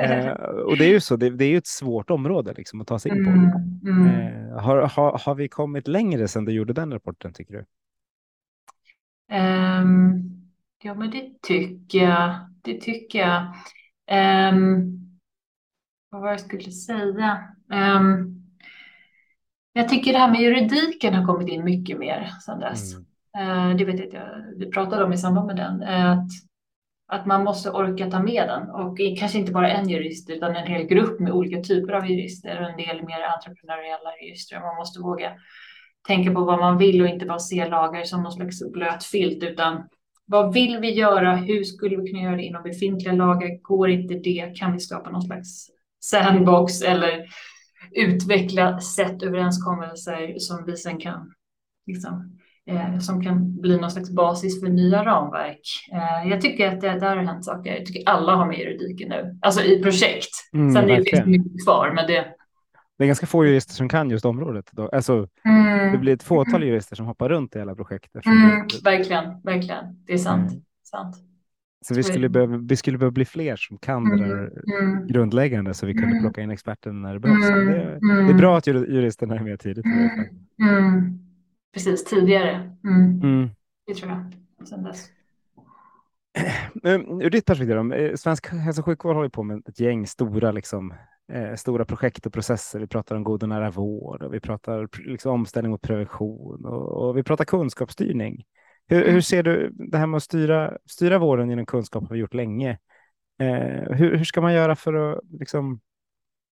eh, och det är ju så, det, det, är ju ett svårt område liksom, att ta sig in på. Mm, mm. Eh, har, har, har vi kommit längre sedan du gjorde den rapporten tycker du? Um, ja, men det tycker jag. Det tycker jag. Um, vad jag skulle säga? Um, jag tycker det här med juridiken har kommit in mycket mer sedan dess. Mm. Uh, det vet jag att vi pratade om i samband med den. Uh, att, att man måste orka ta med den och kanske inte bara en jurist utan en hel grupp med olika typer av jurister och en del mer entreprenöriella jurister. Man måste våga tänka på vad man vill och inte bara se lagar som någon slags blöt filt utan vad vill vi göra? Hur skulle vi kunna göra det inom befintliga lagar? Går inte det? Kan vi skapa någon slags sandbox eller utveckla sätt överenskommelser som vi sen kan liksom, eh, som kan bli någon slags basis för nya ramverk. Eh, jag tycker att det där har hänt saker. Jag tycker alla har med juridiken nu, alltså i projekt. Mm, sen är det finns mycket kvar, men det. Det är ganska få jurister som kan just området. Då. Alltså, mm. Det blir ett fåtal jurister som hoppar runt i alla projekt. Mm, verkligen, verkligen. Det är sant. Mm. sant. Så vi skulle, behöva, vi skulle behöva bli fler som kan mm. det där mm. grundläggande så vi kunde mm. plocka in experten när det behövs. Mm. Det, det, är bra att juristerna är med tidigt. Mm. Precis, tidigare. Det tror jag. Sen dess. Ur ditt perspektiv, eh, svensk hälso och sjukvård håller på med ett gäng stora, liksom, eh, stora projekt och processer. Vi pratar om god och nära vård och vi pratar liksom, omställning mot prevention och, och vi pratar kunskapsstyrning. Hur, hur, ser du det här med att styra, styra vården genom kunskap har vi gjort länge. Eh, hur, hur, ska man göra för att liksom,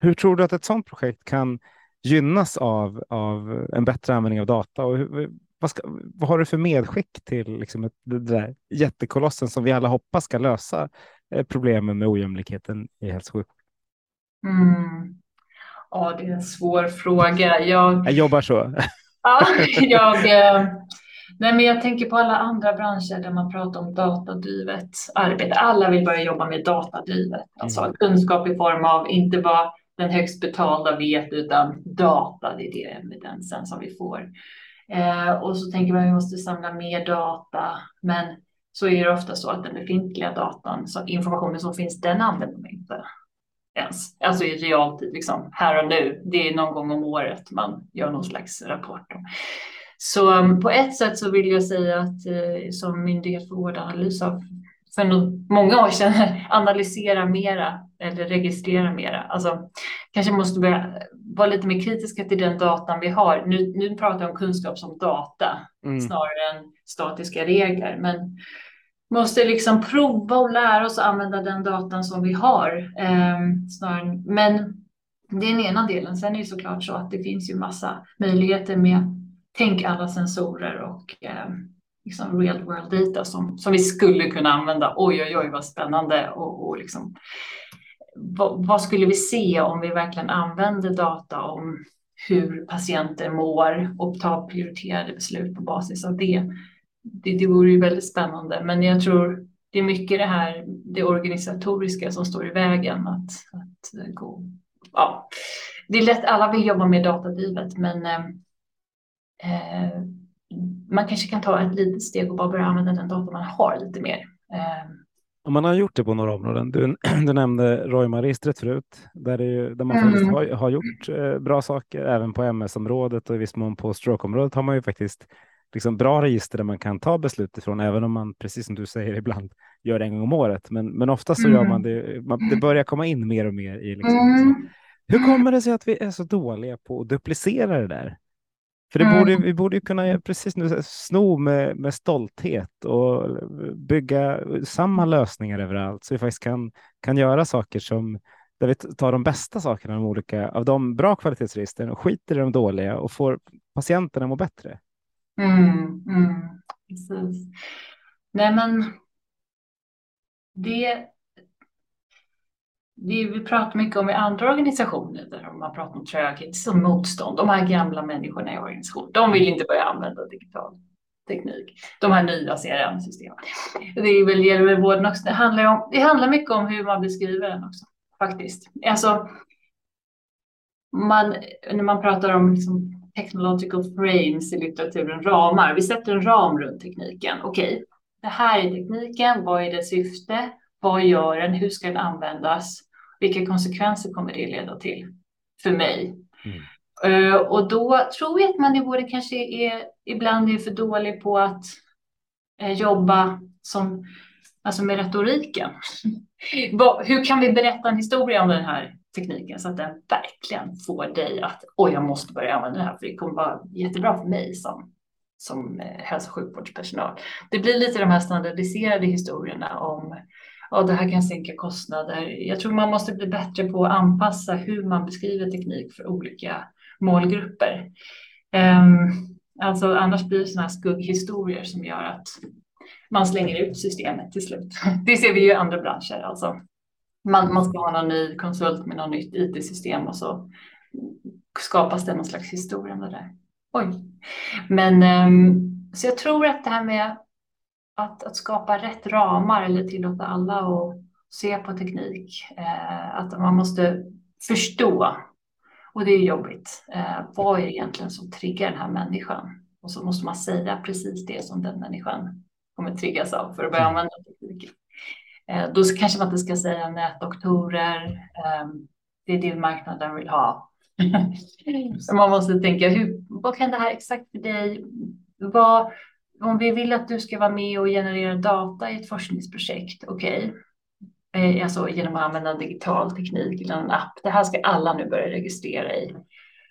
hur tror du att ett sådant projekt kan gynnas av, av en bättre användning av data? Och hur, vad, ska, vad har du för medskick till liksom ett, det där jättekolossen som vi alla hoppas ska lösa eh, problemen med ojämlikheten i hälso och sjukvård? Mm. Ja, det är en svår fråga. Jag, jag jobbar så. Ja, jag, eh, Nej, men jag tänker på alla andra branscher där man pratar om datadrivet arbete. Alla vill börja jobba med datadrivet, alltså mm. kunskap i form av inte bara den högst betalda vet, utan data. Det är det evidensen som vi får. Eh, och så tänker man att vi måste samla mer data, men så är det ofta så att den befintliga datan, så informationen som finns, den använder man inte ens. Alltså i realtid, liksom här och nu. Det är någon gång om året man gör någon slags rapport om. Så um, på ett sätt så vill jag säga att eh, som myndighet för vårdanalys av för många år sedan analysera mera eller registrera mera. Alltså kanske måste börja vara lite mer kritiska till den datan vi har. Nu, nu pratar jag om kunskap som data mm. snarare än statiska regler, men måste liksom prova och lära oss att använda den datan som vi har. Eh, snarare, men det är den ena delen. Sen är det såklart så att det finns ju massa möjligheter med tänk alla sensorer och eh, liksom real world data som, som vi skulle kunna använda. Oj, oj, oj, vad spännande. Och, och liksom, vad, vad, skulle vi se om vi verkligen använder data om hur patienter mår och tar prioriterade beslut på basis av det. Det, det vore ju väldigt spännande, men jag tror det är mycket det här, det organisatoriska som står i vägen att, att gå. Ja, det är lätt, alla vill jobba med datadrivet, men eh, eh, man kanske kan ta ett litet steg och bara börja använda den data man har lite mer. Eh. Man har gjort det på några områden. Du, du nämnde Roima-registret förut, där, det, där man faktiskt mm. har, har, gjort eh, bra saker. Även på MS-området och i viss mån på stroke-området har man ju faktiskt liksom bra register där man kan ta beslut ifrån, även om man, precis som du säger, ibland gör det en gång om året. Men, men ofta så mm. gör man det, man, det börjar komma in mer och mer i liksom, mm. Hur kommer det sig att vi är så dåliga på att duplicera det där? För det mm. borde, vi borde kunna precis nu sno med, med stolthet och bygga samma lösningar överallt så vi faktiskt kan, kan göra saker som där vi tar de bästa sakerna de olika, av de bra kvalitetsregistren och skiter i de dåliga och får patienterna må bättre. Mm, mm, precis. Nej, men det, det vi pratar mycket om i andra organisationer där man pratar om tröghet som motstånd. De här gamla människorna i organisationen, de vill inte börja använda digital teknik. De här nya CRM-systemen. Det väl, gäller väl vården också. Det handlar, om, det handlar mycket om hur man beskriver den också, faktiskt. Alltså, man, när man pratar om liksom technological frames i litteraturen, ramar. Vi sätter en ram runt tekniken. Okej, okay, det här är tekniken. Vad är dess syfte? Vad gör den? Hur ska den användas? Vilka konsekvenser kommer det leda till för mig? Mm. Uh, och då tror jag att man i både kanske är ibland är för dålig på att uh, jobba som, alltså med retoriken. Hur kan vi berätta en historia om den här tekniken så att den verkligen får dig att oj, jag måste börja använda det här för det kommer vara jättebra för mig som, som eh, hälso och sjukvårdspersonal. Det blir lite de här standardiserade historierna om ja, det här kan sänka kostnader. Jag tror man måste bli bättre på att anpassa hur man beskriver teknik för olika målgrupper. Um, alltså annars blir det sådana här skugghistorier som gör att man slänger ut systemet till slut. Det ser vi ju i andra branscher. Alltså man, man ska ha någon ny konsult med något nytt IT-system och så skapas det någon slags historia med det där. Oj. Men um, så jag tror att det här med att, att skapa rätt ramar eller tillåta alla att se på teknik, eh, att man måste förstå, och det är jobbigt, eh, vad är det egentligen som triggar den här människan? Och så måste man säga precis det som den människan kommer triggas av för att börja mm. använda tekniken. Eh, då kanske man inte ska säga nätdoktorer. Ehm, det är det marknaden vill ha. Så man måste tänka, hur, vad kan det här exakt för dig? Vad, om vi vill att du ska vara med och generera data i ett forskningsprojekt, okej. Okay. Alltså genom att använda digital teknik eller en app. Det här ska alla nu börja registrera i.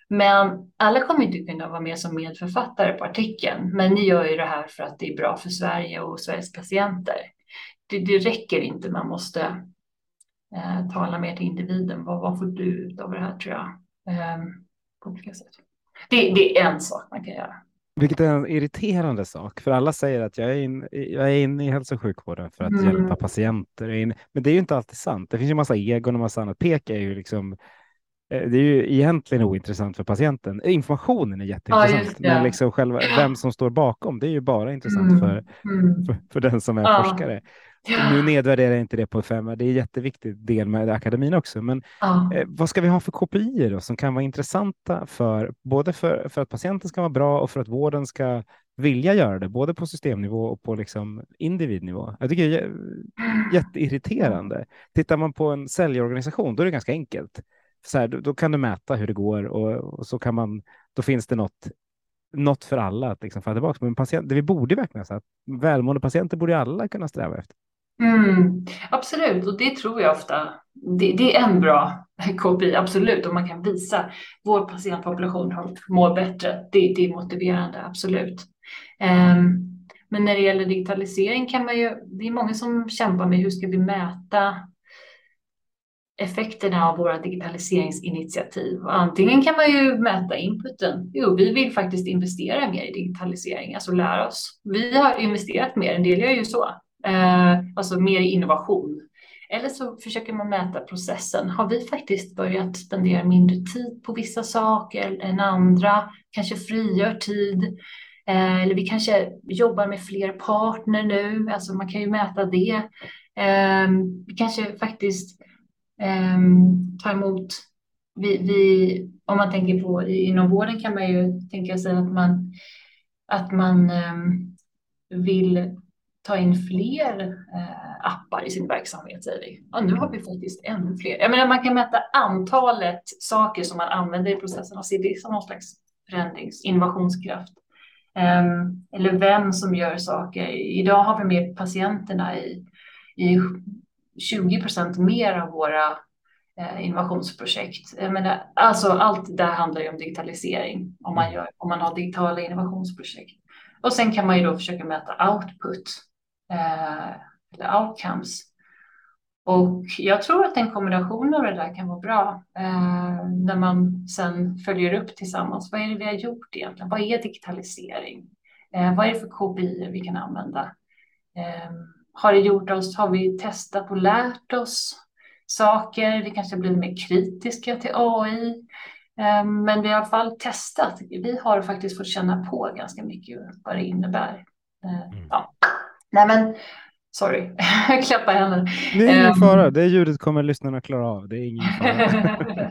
Men alla kommer inte kunna vara med som medförfattare på artikeln. Men ni gör ju det här för att det är bra för Sverige och Sveriges patienter det, det räcker inte. Man måste eh, tala mer till individen. Vad, vad får du ut av det här tror jag? Eh, på olika sätt. Det, det, är en sak man kan göra. Vilket är en irriterande sak, för alla säger att jag är, in, jag är inne i hälso och sjukvården för att mm. hjälpa patienter. Men det är ju inte alltid sant. Det finns ju massa egon och massa annat. PEK är ju liksom eh, det är ju egentligen ointressant för patienten. Informationen är jätteintressant, ja, men liksom själva vem som står bakom, det är ju bara intressant mm. För, mm. för, för, den som är ja. forskare. Ja. Nu nedvärderar jag inte det på femma, det är en jätteviktig del med akademin också. Men ja. eh, vad ska vi ha för KPI då, som kan vara intressanta för både för, för att patienten ska vara bra och för att vården ska vilja göra det, både på systemnivå och på liksom individnivå. Jag tycker det är mm. jätteirriterande. Tittar man på en säljorganisation, då är det ganska enkelt. Så här, då, då, kan du mäta hur det går och, och, så kan man, då finns det något något för alla att liksom falla tillbaka. Men patient, det vi borde verkligen säga att välmående patienter borde alla kunna sträva efter. Mm, absolut, och det tror jag ofta. Det, det, är en bra KPI, absolut. Om man kan visa vår patientpopulation mår bättre. Det, det är motiverande, absolut. Um, men när det gäller digitalisering kan man ju, det är många som kämpar med hur ska vi mäta effekterna av våra digitaliseringsinitiativ. Och antingen kan man ju mäta inputen. Jo, vi vill faktiskt investera mer i digitalisering, alltså lära oss. Vi har investerat mer, en del gör ju så eh, alltså mer innovation. Eller så försöker man mäta processen. Har vi faktiskt börjat spendera mindre tid på vissa saker än andra? Kanske frigör tid. Eh, eller vi kanske jobbar med fler partner nu. Alltså man kan ju mäta det. Eh, vi kanske faktiskt eh, tar emot vi, vi, om man tänker på inom vården kan man ju tänka sig att man, att man um, vill ta in fler eh, appar i sin verksamhet, säger vi. Ja, nu har vi faktiskt ännu fler. Jag menar, man kan mäta antalet saker som man använder i processen och se det som någon slags förändrings innovationskraft. Um, eller vem som gör saker. Idag har vi med patienterna i, i 20 procent mer av våra eh, innovationsprojekt. Jag menar, alltså allt det handlar ju om digitalisering om man, gör, om man har digitala innovationsprojekt. Och sen kan man ju då försöka mäta output eh, eller outcomes. Och jag tror att en kombination av det där kan vara bra eh, när man sen följer upp tillsammans. Vad är det vi har gjort egentligen? Vad är digitalisering? Eh, vad är det för KPI vi kan använda? Eh, har det gjort oss? Har vi testat och lärt oss saker? Vi kanske blir mer kritiska till AI. Eh, men vi har i alla fall testat. Vi har faktiskt fått känna på ganska mycket vad det innebär. Eh, mm. Ja. Nej, men Sorry, jag klappar händerna. Det är ingen um, fara, det ljudet kommer lyssnarna klara av. Det är ingen fara.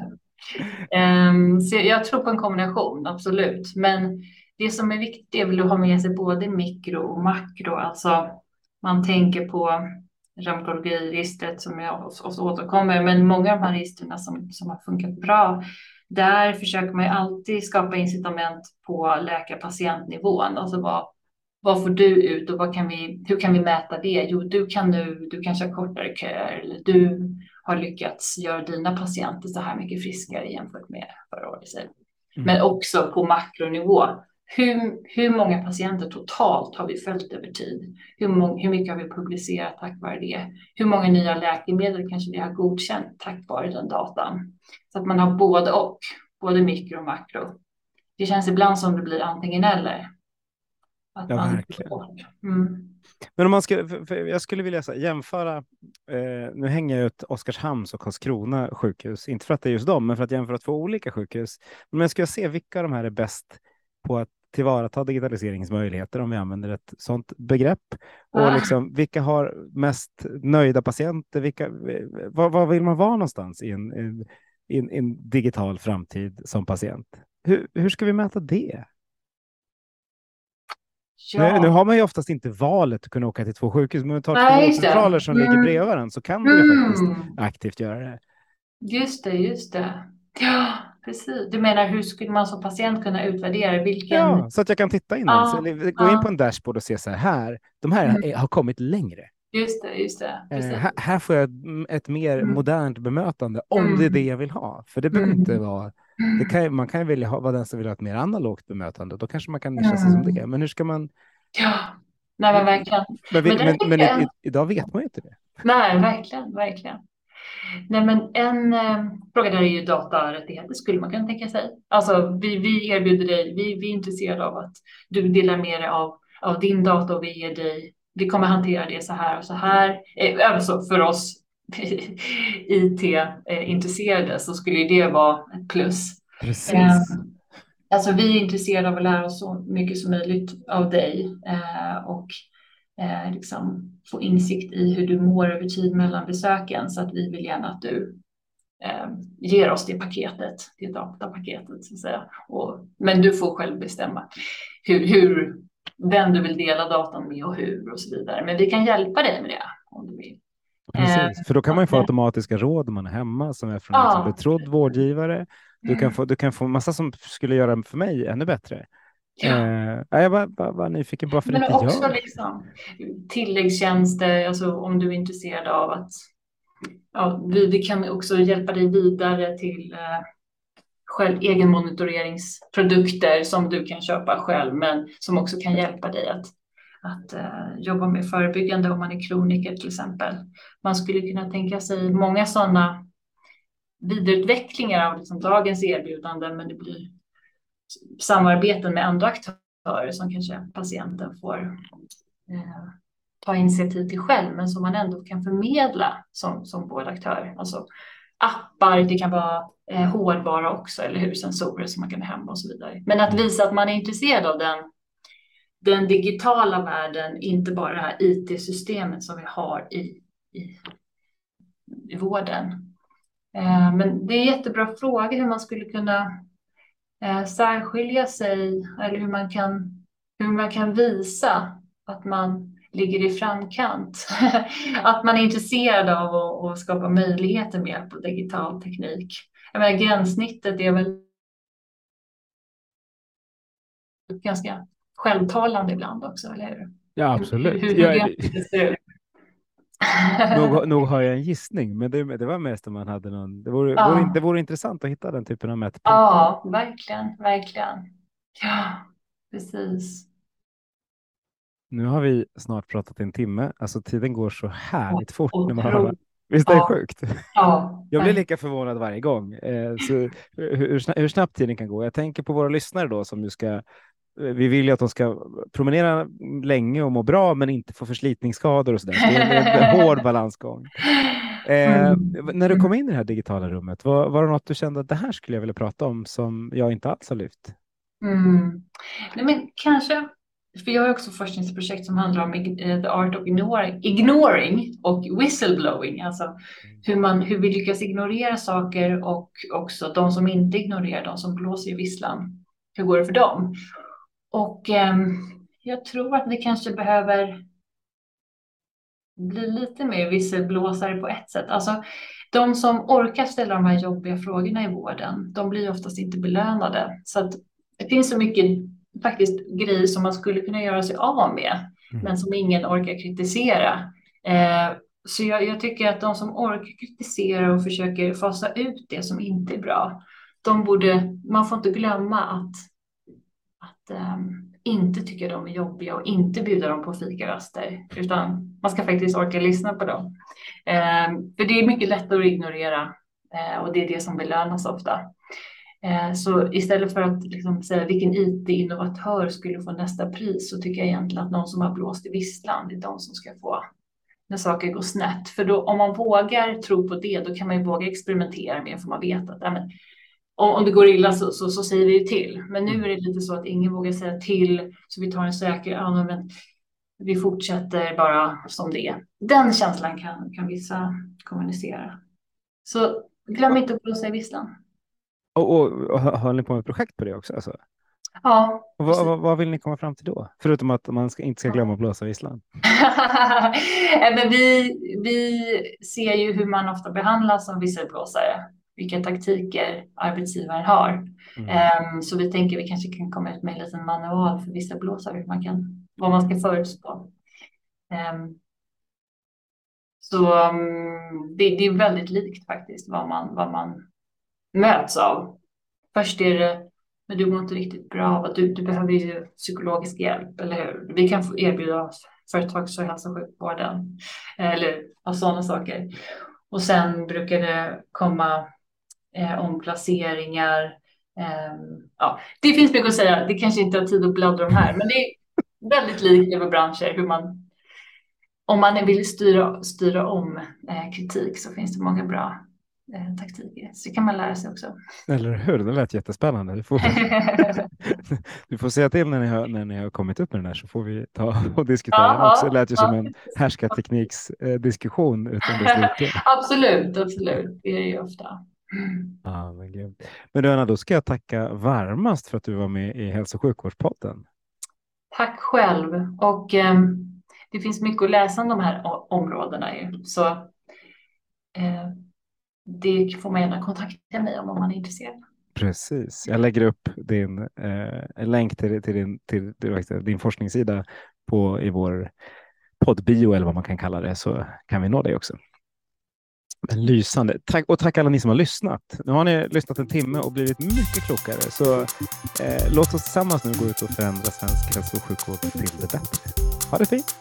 um, så jag tror på en kombination, absolut. Men det som är viktigt är väl att ha med sig både mikro och makro. Alltså man tänker på reumatologiregistret som jag ofta återkommer, men många av de här registren som, som har funkat bra, där försöker man ju alltid skapa incitament på läkar-patientnivån. Alltså vad, vad får du ut och vad kan vi, hur kan vi mäta det? Jo, du kan nu, du kanske har kortare köer eller du har lyckats göra dina patienter så här mycket friskare jämfört med förra året. Mm. Men också på makronivå. Hur, hur många patienter totalt har vi följt över tid? Hur, må, hur mycket har vi publicerat tack vare det? Hur många nya läkemedel kanske vi har godkänt tack vare den datan? Så att man har både och, både mikro och makro. Det känns ibland som det blir antingen eller. Att ja, verkligen. Mm. Men om man ska, jag skulle vilja här, jämföra, eh, nu hänger jag ut Oskarshamns och Karlskrona sjukhus, inte för att det är just dem, men för att jämföra två olika sjukhus. Men jag ska se vilka av de här är bäst på att tillvarata digitaliseringsmöjligheter, om vi använder ett sådant begrepp. Och ah. liksom, vilka har mest nöjda patienter? Vilka, var, var vill man vara någonstans i en, i en, i en digital framtid som patient? Hur, hur ska vi mäta det? Ja. Nu, nu, har man ju oftast inte valet att kunna åka till två sjukhus, men om man tar två centraler som mm. ligger bredvid varandra så kan man mm. faktiskt aktivt göra det. Just det, just det. Ja, precis. Du menar hur skulle man som patient kunna utvärdera vilken? Ja, så att jag kan titta in, ah, gå in på en dashboard och se så här, här de här mm. har kommit längre. Just det, just det. Eh, här, här, får jag ett mer mm. modernt bemötande om mm. det är det jag vill ha. För det behöver inte mm. vara kan, man kan ju vilja ha, vara den som vill ha ett mer analogt bemötande. Då kanske man kan nischa sig som mm. det. Men hur ska man? Ja, nej men verkligen. Men, vi, men, men, men i, idag vet man ju inte det. Nej, verkligen, verkligen. Nej, men en eh, fråga där är ju datarättigheter skulle man kunna tänka sig. Alltså vi, vi erbjuder dig, vi, vi är intresserade av att du delar med dig av, av din data och vi ger dig, vi kommer hantera det så här och så här. Eh, alltså för oss IT-intresserade eh, så skulle det vara ett plus. Precis. Eh, alltså vi är intresserade av att lära oss så mycket som möjligt av dig eh, och liksom få insikt i hur du mår över tid mellan besöken så att vi vill gärna att du ger oss det paketet, det datapaketet så att säga. Och, men du får själv bestämma hur, hur, vem du vill dela datan med och hur och så vidare. Men vi kan hjälpa dig med det om du vill. Precis, eh, för då kan man ju få automatiska råd om man är hemma som är från ja. en betrodd vårdgivare. Du kan, få, du kan få massa som skulle göra för mig ännu bättre. Ja. Eh, jag var, var, var nyfiken på varför Men inte också jag. Liksom, tilläggstjänster, alltså om du är intresserad av att ja, vi, vi kan också hjälpa dig vidare till eh, själv, egenmonitoreringsprodukter som du kan köpa själv, men som också kan hjälpa dig att att eh, jobba med förebyggande om man är kroniker till exempel. Man skulle kunna tänka sig många sådana vidareutvecklingar av liksom dagens erbjudanden, men det blir samarbeten med andra aktörer som kanske patienten får eh, ta initiativ till själv, men som man ändå kan förmedla som, som vårdaktör. Alltså appar, det kan vara eh, hårdvara också, eller hur, sensorer som man kan ha hemma och så vidare. Men att visa att man är intresserad av den den digitala världen, inte bara det här IT-systemet som vi har i, i, i vården. Eh, men det är en jättebra fråga hur man skulle kunna eh, särskilja sig eller hur man kan, hur man kan visa att man ligger i framkant. att man är intresserad av att, att skapa möjligheter med hjälp av digital teknik. Jag menar, gränssnittet är väl ganska självtalande ibland också, eller hur? Ja, absolut. Hur, hur, jag, nog, nog har jag en gissning, men det, det var mest om man hade någon. Det vore, Ja. vore, det vore intressant att hitta den typen av mätpunkt. Ja, verkligen, verkligen. Ja, precis. Nu har vi snart pratat en timme. Alltså tiden går så härligt fort. När man har, visst är det sjukt? Ja, Jag blir lika förvånad varje gång. Eh, så hur, hur, sna- hur snabbt tiden kan gå. Jag tänker på våra lyssnare då som ju ska vi vill ju att de ska promenera länge och må bra men inte få förslitningsskador och sådär. Så det är en, hård balansgång. Eh, Mm. När du kom in i det här digitala rummet, var, var det något du kände att det här skulle jag vilja prata om som jag inte alls har lyft? Mm. Nej, men kanske, för jag har också forskningsprojekt som handlar om eh, the art of ignoring, ignoring och whistleblowing, alltså hur, man, hur vi lyckas ignorera saker och också de som inte ignorerar, de som blåser i visslan. Hur går det för dem? Och ehm, jag tror att vi kanske behöver bli lite mer visselblåsare på ett sätt. Alltså, de som orkar ställa de här jobbiga frågorna i vården, de blir oftast inte belönade. Så att det finns så mycket faktiskt grejer som man skulle kunna göra sig av med, Mm. men som ingen orkar kritisera. Eh, så jag, jag tycker att de som orkar kritisera och försöker fasa ut det som inte är bra, de borde, man får inte glömma att, att ehm, inte tycka de är jobbiga och inte bjuda dem på fikaraster, utan man ska faktiskt orka lyssna på dem. Ehm, för det är mycket lättare att ignorera eh, och det är det som belönas ofta. Eh, Så istället för att liksom säga vilken IT-innovatör skulle få nästa pris så tycker jag egentligen att någon som har blåst i visslan, det är de som ska få när saker går snett. För då, om man vågar tro på det, då kan man ju våga experimentera mer för man vet att ja, men, om, om det går illa så, så, så säger vi ju till. Men nu är det lite så att ingen vågar säga till, så vi tar en säker, ja, men vi fortsätter bara som det är. Den känslan kan, kan vissa kommunicera. Så glöm inte att blåsa i visslan. Och, och, och hö- höll ni på med ett projekt på det också? Alltså? Ja, vad, vad, vad vill ni komma fram till då? Förutom att man ska, inte ska glömma att blåsa visslan. Men vi, vi ser ju hur man ofta behandlas som visselblåsare, vilka taktiker arbetsgivaren har. Mm. Ehm, Så vi tänker vi kanske kan komma ut med en liten manual för visselblåsare, hur man kan, vad man ska förutspå. Ehm, Så mm, det, det är väldigt likt faktiskt vad man, vad man möts av. Först är det, men du mår inte riktigt bra, du, du behöver ju psykologisk hjälp, eller hur? Vi kan få erbjuda företags och hälso och sjukvården, eller sådana saker. Och sen brukar det komma eh, omplaceringar. Eh, ja, det finns mycket att säga, det kanske inte har tid att bläddra om här, men det är väldigt likt över branscher hur man om man vill styra, styra om eh, kritik så finns det många bra eh, taktiker. Så det kan man lära sig också. Eller hur? Det lät jättespännande. Du får, du får säga till när ni, har, när ni har kommit upp med den här så får vi ta och diskutera den också. Det lät ju som en härskartekniksdiskussion utan dess like. absolut, absolut. Det är det ju ofta. Mm. Ja, men, men du Anna, då ska jag tacka varmast för att du var med i Hälso och sjukvårdspodden. Tack själv. Och ehm, det finns mycket att läsa om de här områdena ju. Så eh, det får man gärna kontakta mig om om man är intresserad. Precis. Jag lägger upp din eh, länk till, till, din, till, till din forskningssida på, i vår poddbio eller vad man kan kalla det så kan vi nå dig också. Men lysande. Tack, och tack alla ni som har lyssnat. Nu har ni lyssnat en timme och blivit mycket klokare. Så eh, låt oss tillsammans nu gå ut och förändra svensk hälso och sjukvård till det bättre. Ha det fint!